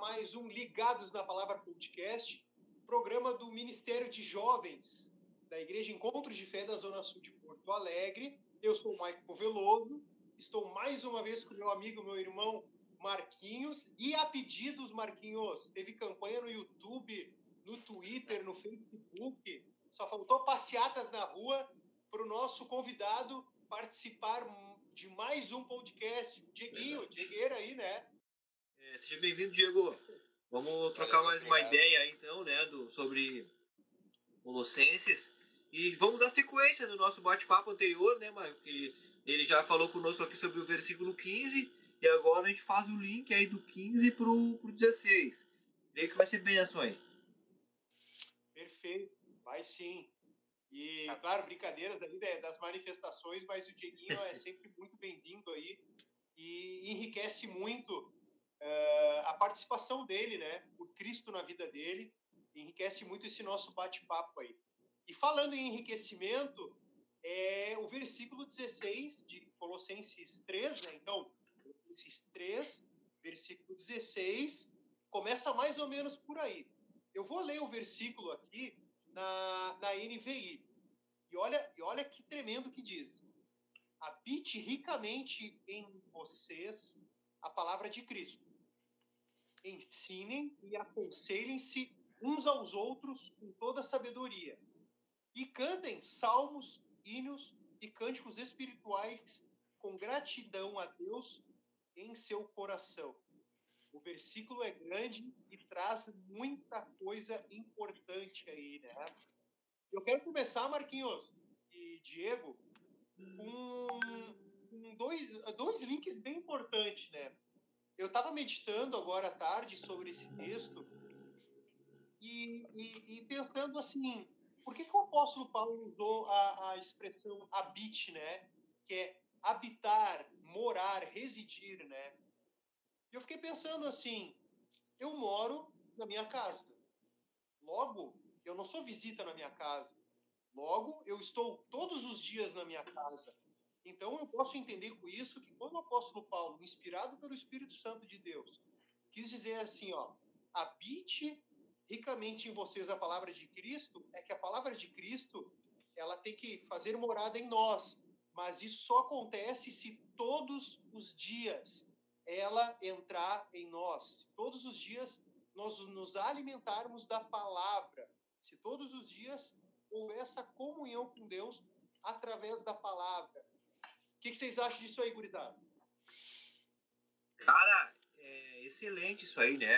mais um Ligados na Palavra podcast, programa do Ministério de Jovens da Igreja Encontros de Fé da Zona Sul de Porto Alegre. Eu sou o Maico Veloso, estou mais uma vez com meu amigo, meu irmão Marquinhos, e a pedidos, Marquinhos, teve campanha no YouTube, no Twitter, no Facebook, só faltou passeatas na rua para o nosso convidado participar de mais um podcast. Dieguinho, Diegueira aí, né? Seja bem-vindo, Diego. Vamos trocar mais uma ideia aí, então, né, do, sobre Colossenses. E vamos dar sequência no nosso bate-papo anterior, né, Maio? Que ele já falou conosco aqui sobre o versículo 15. E agora a gente faz o link aí do 15 pro, pro 16. Creio que vai ser benção aí. Perfeito, vai sim. E, tá. claro, brincadeiras ali das manifestações, mas o Dieguinho é sempre muito bem-vindo aí e enriquece muito uh, a participação dele, né? O Cristo na vida dele, enriquece muito esse nosso bate-papo aí. E falando em enriquecimento, é o versículo 16 de Colossenses 3, né? Então, Colossenses 3, versículo 16, começa mais ou menos por aí. Eu vou ler o versículo aqui na, na NVI. E olha, e olha que tremendo que diz. Habite ricamente em vocês a palavra de Cristo. Ensinem e aconselhem-se uns aos outros com toda sabedoria. E cantem salmos, hinos e cânticos espirituais com gratidão a Deus em seu coração. O versículo é grande e traz muita coisa importante aí, né? Eu quero começar, Marquinhos e Diego, com, com dois, dois links bem importantes, né? Eu estava meditando agora à tarde sobre esse texto e, e, e, pensando assim, por que, que o apóstolo Paulo usou a, a expressão habite, né? Que é habitar, morar, residir, né? E eu fiquei pensando assim, eu moro na minha casa. Logo, eu não sou visita na minha casa. Logo, eu estou todos os dias na minha casa. Então, eu posso entender com isso que quando o apóstolo Paulo, inspirado pelo Espírito Santo de Deus, quis dizer assim, ó, habite ricamente em vocês a palavra de Cristo, é que a palavra de Cristo, ela tem que fazer morada em nós. Mas isso só acontece se todos os dias ela entrar em nós. Todos os dias nós nos alimentarmos da palavra, se todos os dias houver essa comunhão com Deus através da palavra. O que, vocês acham disso aí, gurizada? Cara, é excelente isso aí, né?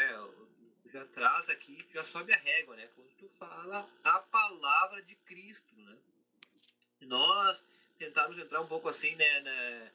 Já traz aqui, já sobe a régua, né? Quando tu fala a palavra de Cristo, né? Nós tentarmos entrar um pouco assim, né,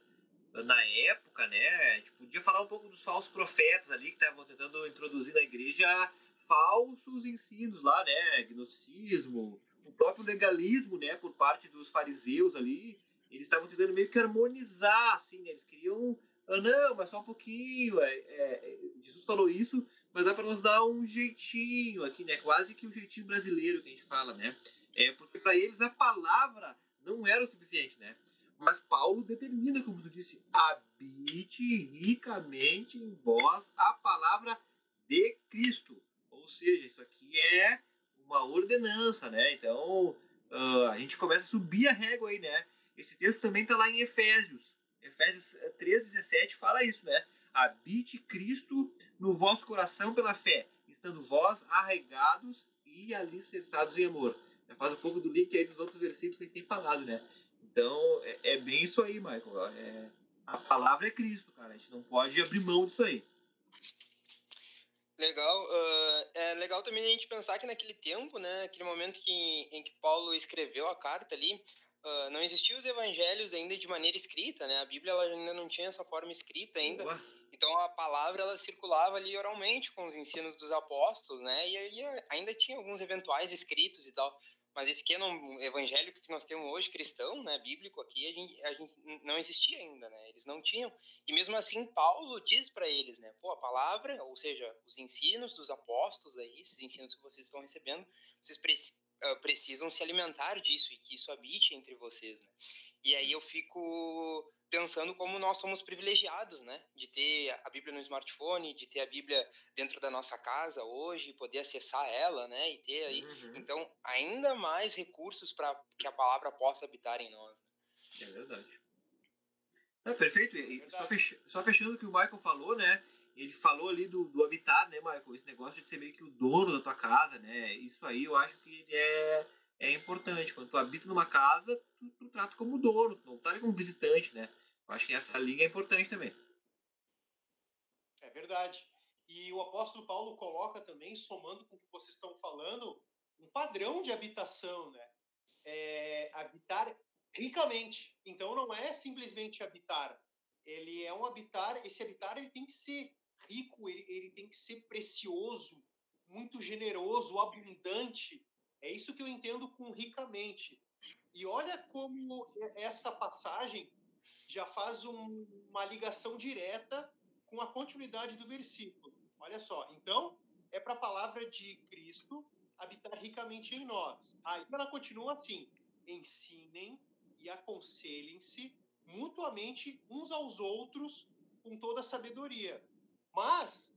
na, na época, né, a gente podia falar um pouco dos falsos profetas ali que estavam tentando introduzir na igreja falsos ensinos lá, né, gnosticismo, o próprio legalismo, né, por parte dos fariseus ali, eles estavam tentando meio que harmonizar, assim, né, eles queriam, ah, não, mas só um pouquinho, é, é, Jesus falou isso, mas dá para nos dar um jeitinho aqui, né, quase que um jeitinho brasileiro que a gente fala, né, é porque para eles a palavra não era o suficiente, né, mas Paulo determina, como tu disse, habite ricamente em vós a palavra de Cristo. Ou seja, isso aqui é uma ordenança, né? Então, uh, a gente começa a subir a régua aí, né? Esse texto também está lá em Efésios. Efésios 3,17 fala isso, né? Habite Cristo no vosso coração pela fé, estando vós arraigados e alicerçados em amor. Já faz um pouco do link aí dos outros versículos que a gente tem falado, né? Então, é, é bem isso aí, Michael. É, a palavra é Cristo, cara. A gente não pode abrir mão disso aí. Legal. Uh, é legal também a gente pensar que naquele tempo, né, aquele momento que, em que Paulo escreveu a carta ali, uh, não existiam os evangelhos ainda de maneira escrita, né? A Bíblia ela ainda não tinha essa forma escrita ainda. Então a palavra ela circulava ali oralmente com os ensinos dos apóstolos, né? E aí ainda tinha alguns eventuais escritos e tal. Mas esse canon evangélico que nós temos hoje, cristão, né, bíblico aqui, a gente, a gente não existia ainda, né? Eles não tinham. E mesmo assim, Paulo diz para eles, né? Pô, a palavra, ou seja, os ensinos dos apóstolos aí, esses ensinos que vocês estão recebendo, vocês pre uh, precisam se alimentar disso e que isso habite entre vocês, né? E aí eu fico pensando como nós somos privilegiados, né? De ter a Bíblia no smartphone, de ter a Bíblia dentro da nossa casa hoje, poder acessar ela, né? E ter aí, uhum. então, ainda mais recursos para que a palavra possa habitar em nós. É verdade. É, perfeito. Só, só, fechando o que o Michael falou, né? Ele falou ali do, do habitar, né, Michael? Esse negócio de ser meio que o dono da tua casa, né? Isso aí eu acho que é, é importante. Quando tu habita numa casa, tu, tu trata como dono, tu não tá como visitante, né? Eu acho que essa linha é importante também. É verdade. E o apóstolo Paulo coloca também, somando com o que vocês estão falando, um padrão de habitação, né? É, habitar ricamente. Então não é simplesmente habitar. Ele é um habitar, esse habitar ele tem que ser rico, ele, ele tem que ser precioso, muito generoso, abundante. É isso que eu entendo com ricamente. E olha como essa passagem já faz um, uma ligação direta com a continuidade do versículo. Olha só, então é para a palavra de Cristo habitar ricamente em nós. Aí ela continua assim: ensinem e aconselhem-se mutuamente uns aos outros com toda a sabedoria. Mas,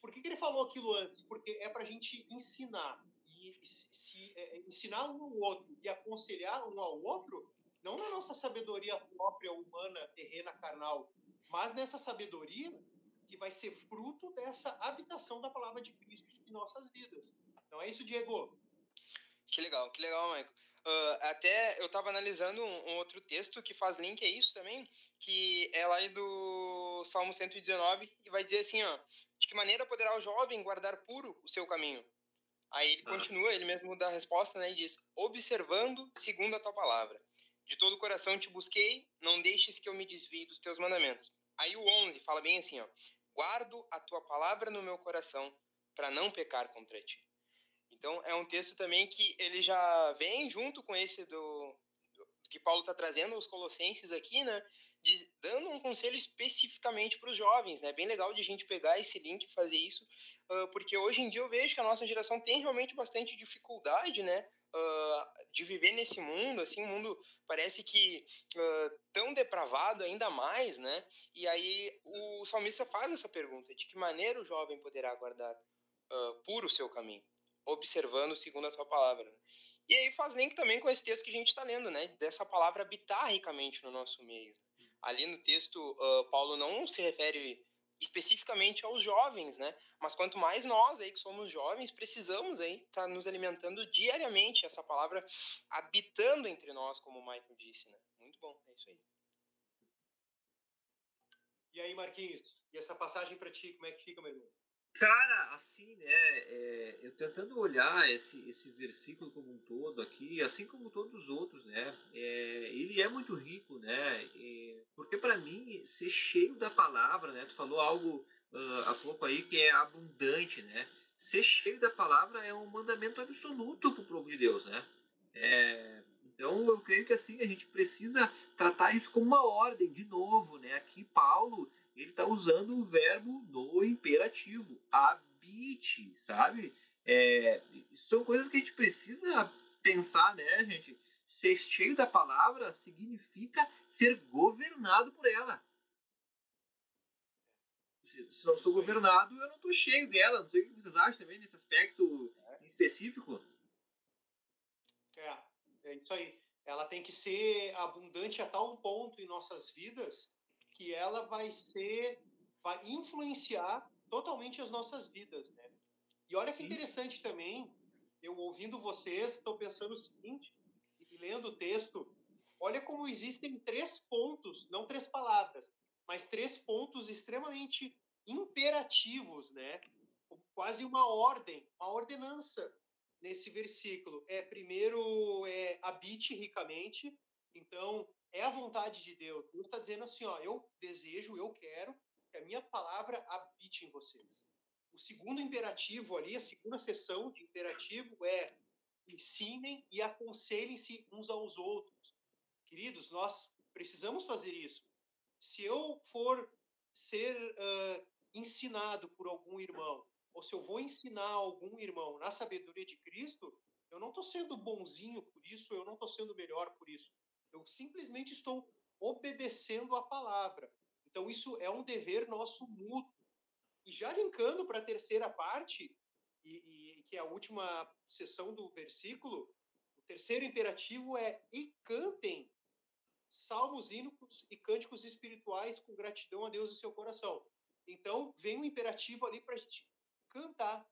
por que, que ele falou aquilo antes? Porque é para a gente ensinar. E se, é, ensinar um ao outro e aconselhar um ao outro, não na nossa sabedoria própria, humana, terrena, carnal, mas nessa sabedoria que vai ser fruto dessa habitação da palavra de Cristo em nossas vidas. Não é isso, Diego? Que legal, que legal, Michael. Uh, até eu estava analisando um, um, outro texto que faz link a isso também, que é lá do Salmo 119, e vai dizer assim, ó, de que maneira poderá o jovem guardar puro o seu caminho? Aí ele ah. continua, ele mesmo dá a resposta, né, e diz, observando segundo a tua palavra. De todo o coração te busquei, não deixes que eu me desvie dos teus mandamentos. Aí o 11 fala bem assim, ó, guardo a tua palavra no meu coração para não pecar contra ti. Então, é um texto também que ele já vem junto com esse do, do que Paulo está trazendo aos Colossenses aqui, né? De, dando um conselho especificamente para os jovens, né? Bem legal de a gente pegar esse link e fazer isso, uh, porque hoje em dia eu vejo que a nossa geração tem realmente bastante dificuldade, né? Uh, de viver nesse mundo, assim, um mundo parece que uh, tão depravado ainda mais, né? E aí o salmista faz essa pergunta: de que maneira o jovem poderá guardar uh, puro o seu caminho? observando segundo a tua palavra. Né? E aí faz link também com esse texto que a gente está lendo, né? Dessa palavra habitar ricamente no nosso meio. Ali no texto, uh, Paulo não se refere especificamente aos jovens, né? Mas quanto mais nós aí que somos jovens, precisamos aí estar tá nos alimentando diariamente essa palavra habitando entre nós, como o Michael disse, né? Muito bom, é isso aí. E aí, Marquinhos, e essa passagem para ti, como é que fica, meu irmão? Cara, assim, né, é, eu tentando olhar esse, esse versículo como um todo aqui, assim como todos os outros, né, é, ele é muito rico, né, é, porque para mim, ser cheio da palavra, né, tu falou algo uh, há pouco aí que é abundante, né, ser cheio da palavra é um mandamento absoluto pro povo de Deus, né, é, então eu creio que assim, a gente precisa tratar isso como uma ordem, de novo, né, aqui Paulo ele está usando o verbo no imperativo. Habite, sabe? É, são coisas que a gente precisa pensar, né, gente? Ser cheio da palavra significa ser governado por ela. Se, se não sou governado, eu não estou cheio dela. Não sei o que vocês acham também nesse aspecto específico. É, é isso aí. Ela tem que ser abundante a tal ponto em nossas vidas que ela vai ser, vai influenciar totalmente as nossas vidas, né? E olha Sim. que interessante também, eu ouvindo vocês, estou pensando o seguinte, e lendo o texto, olha como existem três pontos, não três palavras, mas três pontos extremamente imperativos, né? Quase uma ordem, uma ordenança nesse versículo. É primeiro é habite ricamente, então é a vontade de Deus. Deus está dizendo assim, ó, eu desejo, eu quero que a minha palavra habite em vocês. O segundo imperativo ali, a segunda sessão de imperativo é ensinem e aconselhem-se uns aos outros. Queridos, nós precisamos fazer isso. Se eu for ser uh, ensinado por algum irmão, ou se eu vou ensinar algum irmão na sabedoria de Cristo, eu não estou sendo bonzinho por isso, eu não estou sendo melhor por isso. Eu simplesmente estou obedecendo a palavra. Então, isso é um dever nosso mútuo. E já linkando para a terceira parte, e, e, que é a última sessão do versículo, o terceiro imperativo é: e cantem salmos, hinos e cânticos espirituais com gratidão a Deus no seu coração. Então, vem um imperativo ali para a gente cantar,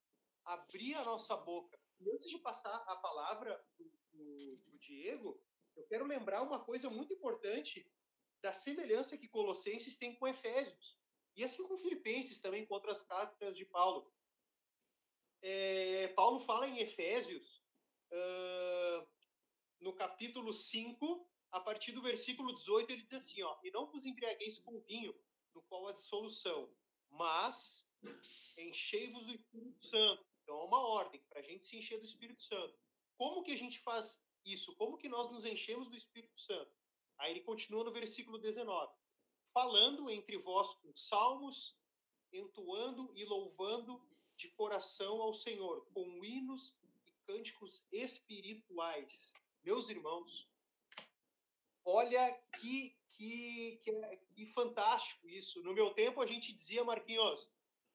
abrir a nossa boca. E antes de passar a palavra para o Diego, eu quero lembrar uma coisa muito importante da semelhança que Colossenses tem com Efésios, e assim com Filipenses também, com outras cartas de Paulo. É, Paulo fala em Efésios, uh, no capítulo 5, a partir do versículo 18, ele diz assim: ó, E não vos embriagueis com vinho, no qual há dissolução, mas enchei-vos do Espírito Santo. Então é uma ordem para a gente se encher do Espírito Santo. Como que a gente faz isso? Como que nós nos enchemos do Espírito Santo? Aí ele continua no versículo 19: falando entre vós com salmos, entoando e louvando de coração ao Senhor, com hinos e cânticos espirituais. Meus irmãos, olha que, que, que, que fantástico isso. No meu tempo, a gente dizia, Marquinhos,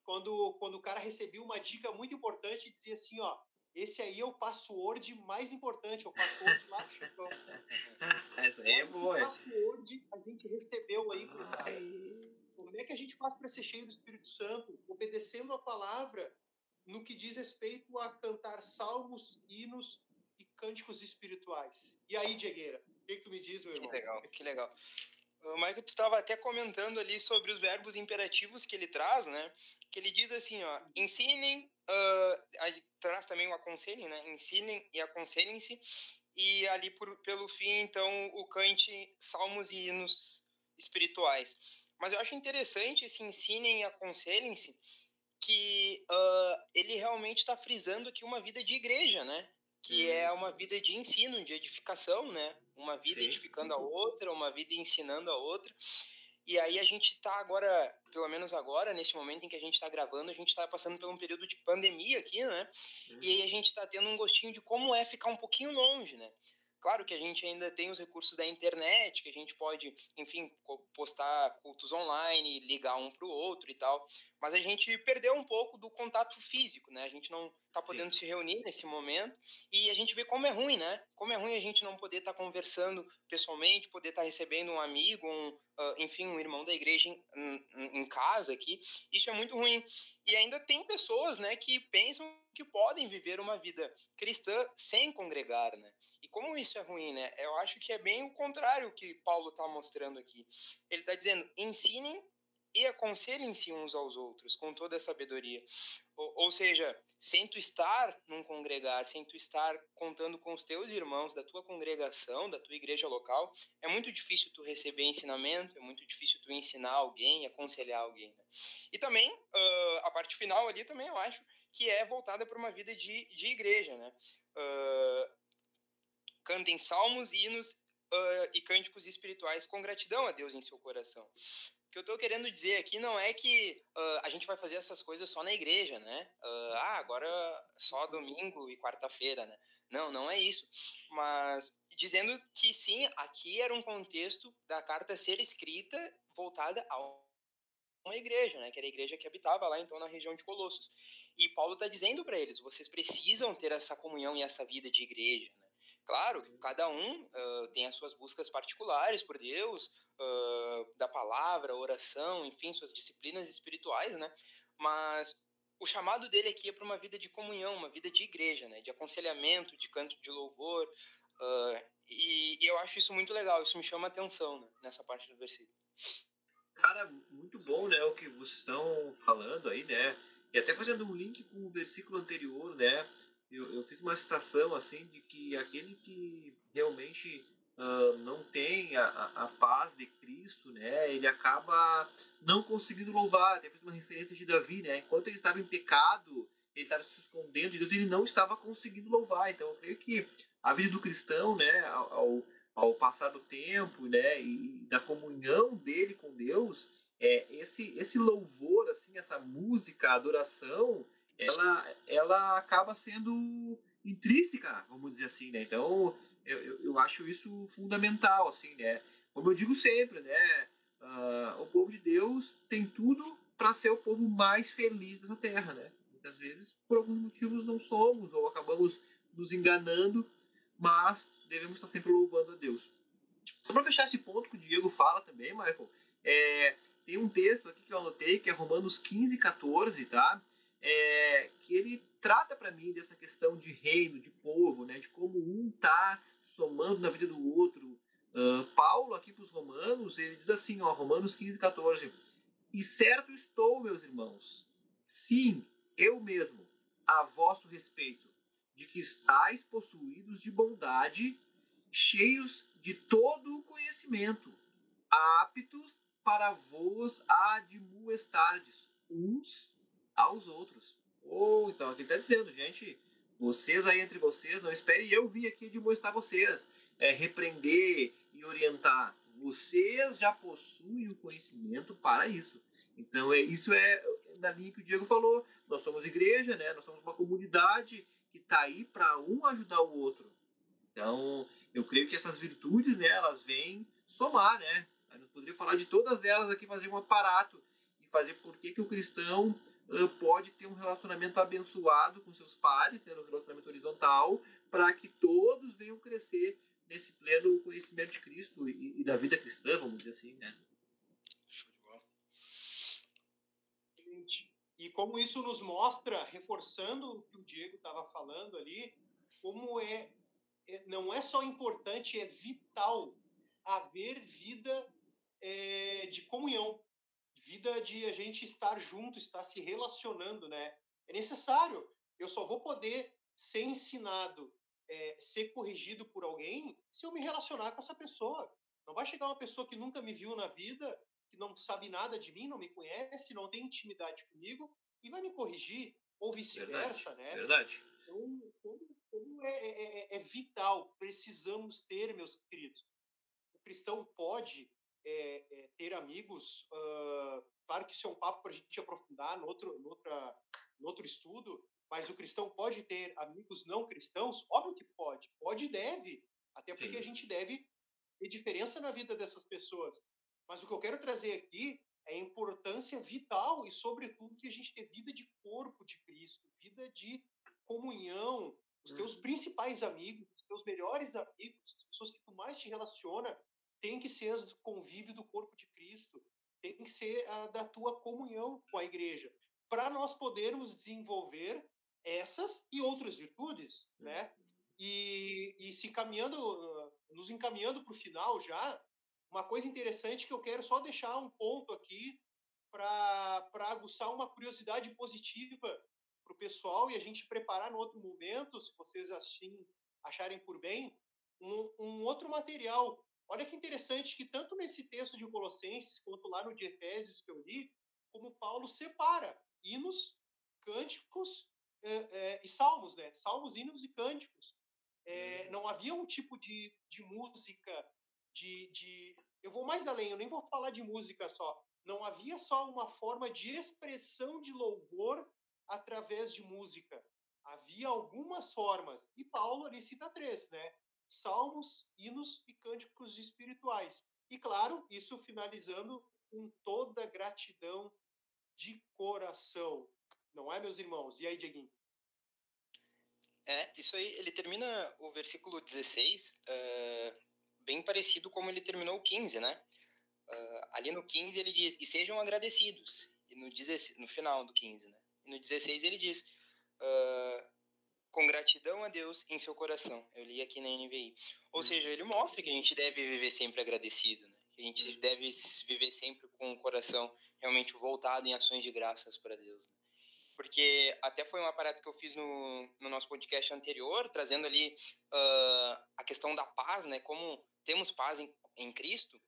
quando, quando o cara recebia uma dica muito importante, dizia assim, ó, esse aí é o password mais importante, é o password lá do chefão. Essa aí é boa. Que password a gente recebeu aí, Como é que a gente faz para ser cheio do Espírito Santo? Obedecendo a palavra no que diz respeito a cantar salmos, hinos e cânticos espirituais. E aí, Diegueira, o que, que tu me diz, meu irmão? Que legal, que legal. O Michael, tu estava até comentando ali sobre os verbos imperativos que ele traz, né? Que ele diz assim, ó, ensinem, uh, aí traz também o aconselhem, né? Ensinem e aconselhem-se. E ali por, pelo fim, então, o cante salmos e hinos espirituais. Mas eu acho interessante esse ensinem e aconselhem-se, que uh, ele realmente está frisando aqui uma vida de igreja, né? Que hum. é uma vida de ensino, de edificação, né? Uma vida Sim. edificando a outra, uma vida ensinando a outra. E aí a gente está agora, pelo menos agora, nesse momento em que a gente está gravando, a gente está passando por um período de pandemia aqui, né? Uhum. E aí a gente está tendo um gostinho de como é ficar um pouquinho longe, né? Claro que a gente ainda tem os recursos da internet, que a gente pode, enfim, postar cultos online, ligar um para o outro e tal, mas a gente perdeu um pouco do contato físico, né? A gente não está podendo Sim. se reunir nesse momento e a gente vê como é ruim, né? Como é ruim a gente não poder estar tá conversando pessoalmente, poder estar tá recebendo um amigo, um, uh, enfim, um irmão da igreja em, em, em casa aqui. Isso é muito ruim. E ainda tem pessoas, né, que pensam que podem viver uma vida cristã sem congregar, né? Como isso é ruim, né? Eu acho que é bem o contrário que Paulo está mostrando aqui. Ele está dizendo: ensinem e aconselhem-se uns aos outros com toda a sabedoria. Ou, ou, seja, sem tu estar num congregar, sem tu estar contando com os teus irmãos da tua congregação, da tua igreja local, é muito difícil tu receber ensinamento, é muito difícil tu ensinar alguém, aconselhar alguém. Né? E também, uh, a parte final ali também eu acho que é voltada para uma vida de, de igreja, né? Uh, cantem salmos, hinos uh, e cânticos espirituais com gratidão a Deus em seu coração. O que eu estou querendo dizer aqui não é que uh, a gente vai fazer essas coisas só na igreja, né? Uh, ah, agora só domingo e quarta-feira, né? Não, não é isso. Mas dizendo que sim, aqui era um contexto da carta ser escrita voltada a uma igreja, né? Que era a igreja que habitava lá então na região de Colossos. E Paulo está dizendo para eles: vocês precisam ter essa comunhão e essa vida de igreja. Né? Claro que cada um uh, tem as suas buscas particulares por Deus, uh, da palavra, oração, enfim, suas disciplinas espirituais, né? Mas o chamado dele aqui é para uma vida de comunhão, uma vida de igreja, né? De aconselhamento, de canto de louvor. Uh, e, e, eu acho isso muito legal, isso me chama a atenção né? nessa parte do versículo. Cara, muito bom, né, o que vocês estão falando aí, né? E até fazendo um link com o versículo anterior, né? Eu, eu fiz uma citação assim de que aquele que realmente uh, não tem a, a, paz de Cristo, né, ele acaba não conseguindo louvar. Até fiz uma referência de Davi, né? Enquanto ele estava em pecado, ele estava se escondendo de Deus, ele não estava conseguindo louvar. Então, eu creio que a vida do cristão, né, ao, ao passar do tempo, né, e da comunhão dele com Deus, é esse esse louvor, assim, essa música, adoração, ela, ela acaba sendo intrínseca, vamos dizer assim, né? Então, eu, eu, eu acho isso fundamental, assim, né? como eu digo sempre, né? Uh, o povo de Deus tem tudo para ser o povo mais feliz dessa terra, né? Muitas vezes, por alguns motivos, não somos ou acabamos nos enganando, mas devemos estar sempre louvando a Deus. Só para fechar esse ponto que o Diego fala também, Michael, é, tem um texto aqui que eu anotei, que é Romanos 15, 14, tá? É, que ele trata para mim dessa questão de reino, de povo, né? De como um tá somando na vida do outro. Uh, Paulo, aqui para os romanos, ele diz assim, ó, Romanos 15, 14. E certo estou, meus irmãos, sim, eu mesmo, a vosso respeito, de que estáis possuídos de bondade, cheios de todo o conhecimento, aptos para vos admoestardes uns aos outros. Ou então aqui está dizendo, gente, vocês aí entre vocês, não esperem eu vir aqui admoestar vocês, é, repreender e orientar. Vocês já possuem o conhecimento para isso. Então é isso é na linha que o Diego falou. Nós somos igreja, né? Nós somos uma comunidade que está aí para um ajudar o outro. Então eu creio que essas virtudes, né? Elas vêm somar, né? Eu poderia falar de todas elas aqui, fazer um aparato e fazer por que, que o cristão pode ter um relacionamento abençoado com seus pares, tendo um relacionamento horizontal, para que todos venham crescer nesse pleno conhecimento de Cristo e, e da vida cristã, vamos dizer assim, né? E como isso nos mostra, reforçando o que o Diego estava falando ali, como é, é, não é só importante, é vital haver vida é, de comunhão, vida de a gente estar junto, estar se relacionando, né? É necessário. Eu só vou poder ser ensinado, é, ser corrigido por alguém se eu me relacionar com essa pessoa. Não vai chegar uma pessoa que nunca me viu na vida, que não sabe nada de mim, não me conhece, não tem intimidade comigo e vai me corrigir, ou vice-versa, né? Verdade. Então, é, é, é, é, vital, precisamos ter, meus queridos. O cristão pode é, é, ter amigos. Uh, claro que isso é um papo para a gente aprofundar no outro, no, outra, no outro estudo, mas o cristão pode ter amigos não cristãos? Óbvio que pode, pode e deve, até porque Sim. a gente deve ter diferença na vida dessas pessoas. Mas o que eu quero trazer aqui é a importância vital e, sobretudo, que a gente ter vida de corpo de Cristo, vida de comunhão, os teus uhum. principais amigos, os teus melhores amigos, as pessoas que tu mais te relaciona, tem que ser o convívio do corpo de Cristo, tem que ser a da tua comunhão com a igreja, para nós podermos desenvolver essas e outras virtudes, né? E, e se encaminhando, nos encaminhando para o final já, uma coisa interessante que eu quero só deixar um ponto aqui para aguçar uma curiosidade positiva para o pessoal e a gente preparar no outro momento, se vocês assim acharem por bem, um, um outro material Olha que interessante que tanto nesse texto de Colossenses quanto lá no de Efésios que eu li, como Paulo separa hinos, cânticos é, é, e salmos, né? Salmos, hinos e cânticos. É, uhum. não havia um tipo de, de música, de, de. Eu vou mais além, eu nem vou falar de música só. Não havia só uma forma de expressão de louvor através de música. Havia algumas formas. E Paulo ali cita três, né? Salmos, hinos e cânticos espirituais. E claro, isso finalizando com toda gratidão de coração. Não é, meus irmãos? E aí, Dieguinho? É, isso aí, ele termina o versículo 16 uh, eh, bem parecido como ele terminou o 15, né? Uh, ali no 15 ele diz, e sejam agradecidos. E no, 16, no final do 15, né? E no 16 ele diz, uh, com gratidão a Deus em seu coração. Eu li aqui na NVI. Ou seja, ele mostra que a gente deve viver sempre agradecido, né? que a gente deve viver sempre com o coração realmente voltado em ações de graças para Deus. Né? Porque até foi uma parada que eu fiz no, no nosso podcast anterior, trazendo ali uh, a questão da paz, né? Como temos paz em, em Cristo.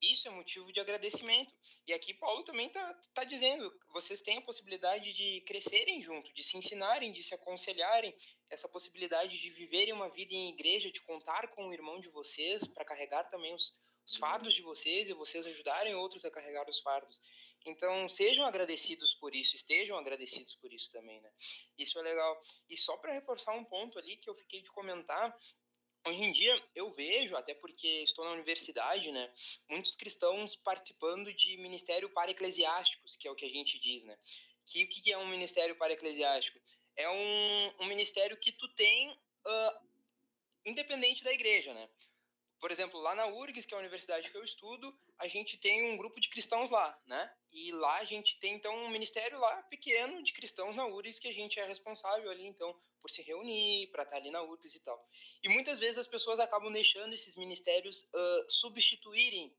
Isso é motivo de agradecimento. E aqui Paulo também está tá dizendo, vocês têm a possibilidade de crescerem junto, de se ensinarem, de se aconselharem, essa possibilidade de viverem uma vida em igreja, de contar com o irmão de vocês para carregar também os, os fardos de vocês e vocês ajudarem outros a carregar os fardos. Então, sejam agradecidos por isso, estejam agradecidos por isso também, né? Isso é legal. E só para reforçar um ponto ali que eu fiquei de comentar, hoje em dia eu vejo, até porque estou na universidade, né, muitos cristãos participando de ministério para eclesiásticos, que é o que a gente diz, né? Que o que é um ministério para eclesiástico? É um, um ministério que tu tem uh, independente da igreja, né? Por exemplo, lá na URGS, que é a universidade que eu estudo, a gente tem um grupo de cristãos lá, né? E lá a gente tem, então, um ministério lá pequeno de cristãos na URGS que a gente é responsável ali, então, por se reunir, para estar ali na URGS e tal. E muitas vezes as pessoas acabam deixando esses ministérios uh, substituírem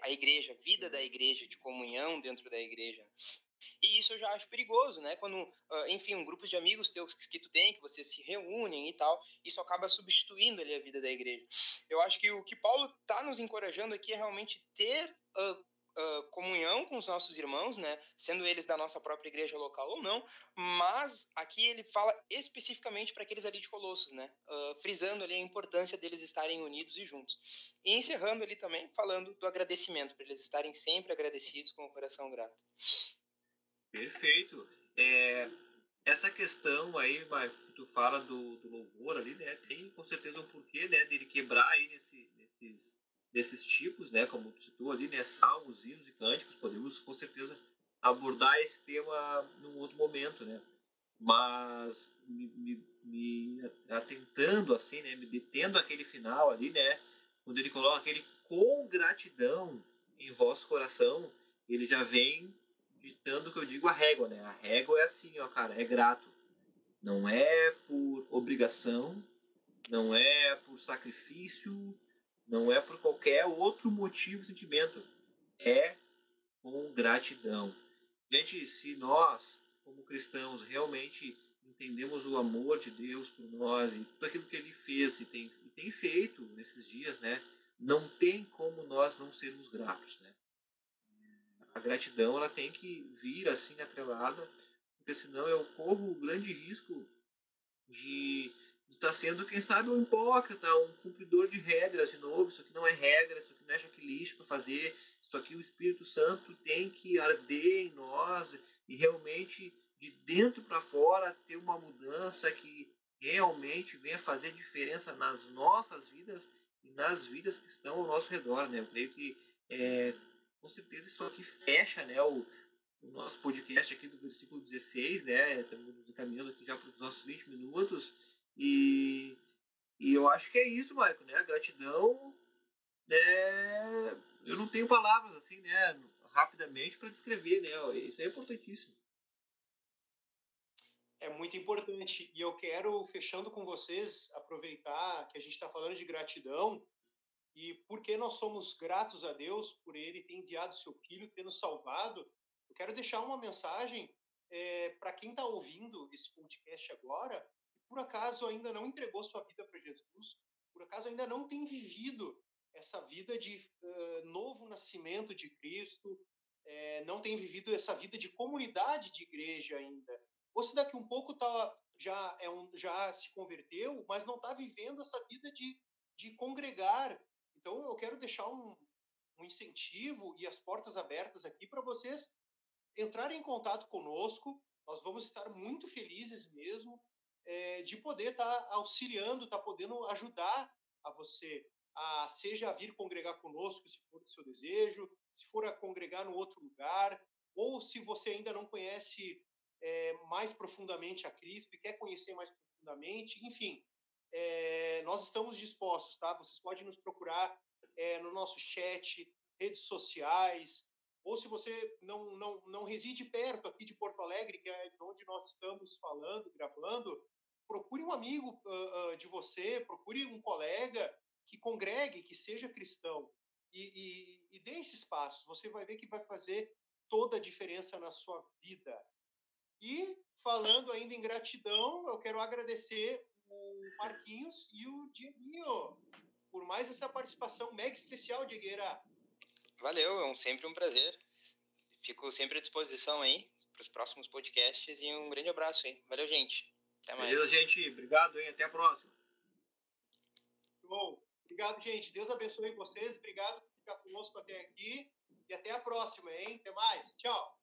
a igreja, a vida da igreja, de comunhão dentro da igreja. E isso eu já acho perigoso, né? Quando, uh, enfim, um grupo de amigos teus que tu tem, que vocês se reúnem e tal, isso acaba substituindo ali a vida da igreja. Eu acho que o que Paulo está nos encorajando aqui é realmente ter uh, uh, comunhão com os nossos irmãos, né? Sendo eles da nossa própria igreja local ou não, mas aqui ele fala especificamente para aqueles ali de Colossos, né? frisando ali a importância deles estarem unidos e juntos. E encerrando ali também falando do agradecimento, para eles estarem sempre agradecidos com o coração grato. Perfeito. É, essa questão aí, tu fala do, do, louvor ali, né? Tem com certeza um porquê, né? Dele quebrar aí nesse, nesses, nesses tipos, né? Como tu citou ali, né? Salmos, hinos e cânticos. Podemos com certeza abordar esse tema num outro momento, né? Mas me, me, me atentando assim, né? Me detendo aquele final ali, né? Quando ele coloca aquele com gratidão em vosso coração, ele já vem ditando que eu digo a régua, né? A régua é assim, ó, cara, é grato. Não é por obrigação, não é por sacrifício, não é por qualquer outro motivo, sentimento. É com gratidão. Gente, se nós, como cristãos, realmente entendemos o amor de Deus por nós e tudo aquilo que Ele fez e tem, e tem feito nesses dias, né? Não tem como nós não sermos gratos, né? A gratidão ela tem que vir assim atrelada, porque senão eu corro o grande risco de estar sendo, quem sabe, um hipócrita, um cumpridor de regras de novo. Isso aqui não é regra, isso aqui não é checklist para fazer. Isso aqui o Espírito Santo tem que arder em nós e realmente de dentro para fora ter uma mudança que realmente venha fazer diferença nas nossas vidas e nas vidas que estão ao nosso redor, né? Eu creio que é, com certeza isso aqui fecha né, o, o nosso podcast aqui do versículo 16, né? Estamos encaminhando aqui já para os nossos 20 minutos. E, e eu acho que é isso, Maico, né? Gratidão, né? Eu não tenho palavras assim, né? Rapidamente para descrever, né? Isso é importantíssimo. É muito importante. E eu quero, fechando com vocês, aproveitar que a gente está falando de gratidão e porque nós somos gratos a Deus por Ele ter enviado seu Filho, ter nos salvado, eu quero deixar uma mensagem é, para quem está ouvindo esse podcast agora, e por acaso ainda não entregou sua vida para Jesus, por acaso ainda não tem vivido essa vida de uh, novo nascimento de Cristo, é, não tem vivido essa vida de comunidade de igreja ainda. Ou se daqui um pouco tá, já, é um, já se converteu, mas não está vivendo essa vida de, de congregar, então, eu quero deixar um, um incentivo e as portas abertas aqui para vocês entrarem em contato conosco. Nós vamos estar muito felizes mesmo é, de poder estar tá auxiliando, estar tá podendo ajudar a você a seja a vir congregar conosco, se for o seu desejo, se for a congregar no outro lugar, ou se você ainda não conhece é, mais profundamente a Cristo e quer conhecer mais profundamente, enfim, é, nós estamos dispostos, tá? Vocês podem nos procurar é, no nosso chat, redes sociais, ou se você não, não, não reside perto aqui de Porto Alegre, que é onde nós estamos falando, gravando, procure um amigo uh, uh, de você, procure um colega que congregue, que seja cristão, e, e, e dê esses passos. Você vai ver que vai fazer toda a diferença na sua vida. E falando ainda em gratidão, eu quero agradecer Marquinhos e o Dieguinho por mais essa participação mega especial, Diegueira. Valeu, é um, sempre um prazer. Fico sempre à disposição aí para os próximos podcasts e um grande abraço aí. Valeu, gente. Até mais. Beleza, gente. Obrigado, hein? Até a próxima. Bom, obrigado, gente. Deus abençoe vocês. Obrigado por ficar conosco até aqui. E até a próxima, hein? Até mais. Tchau.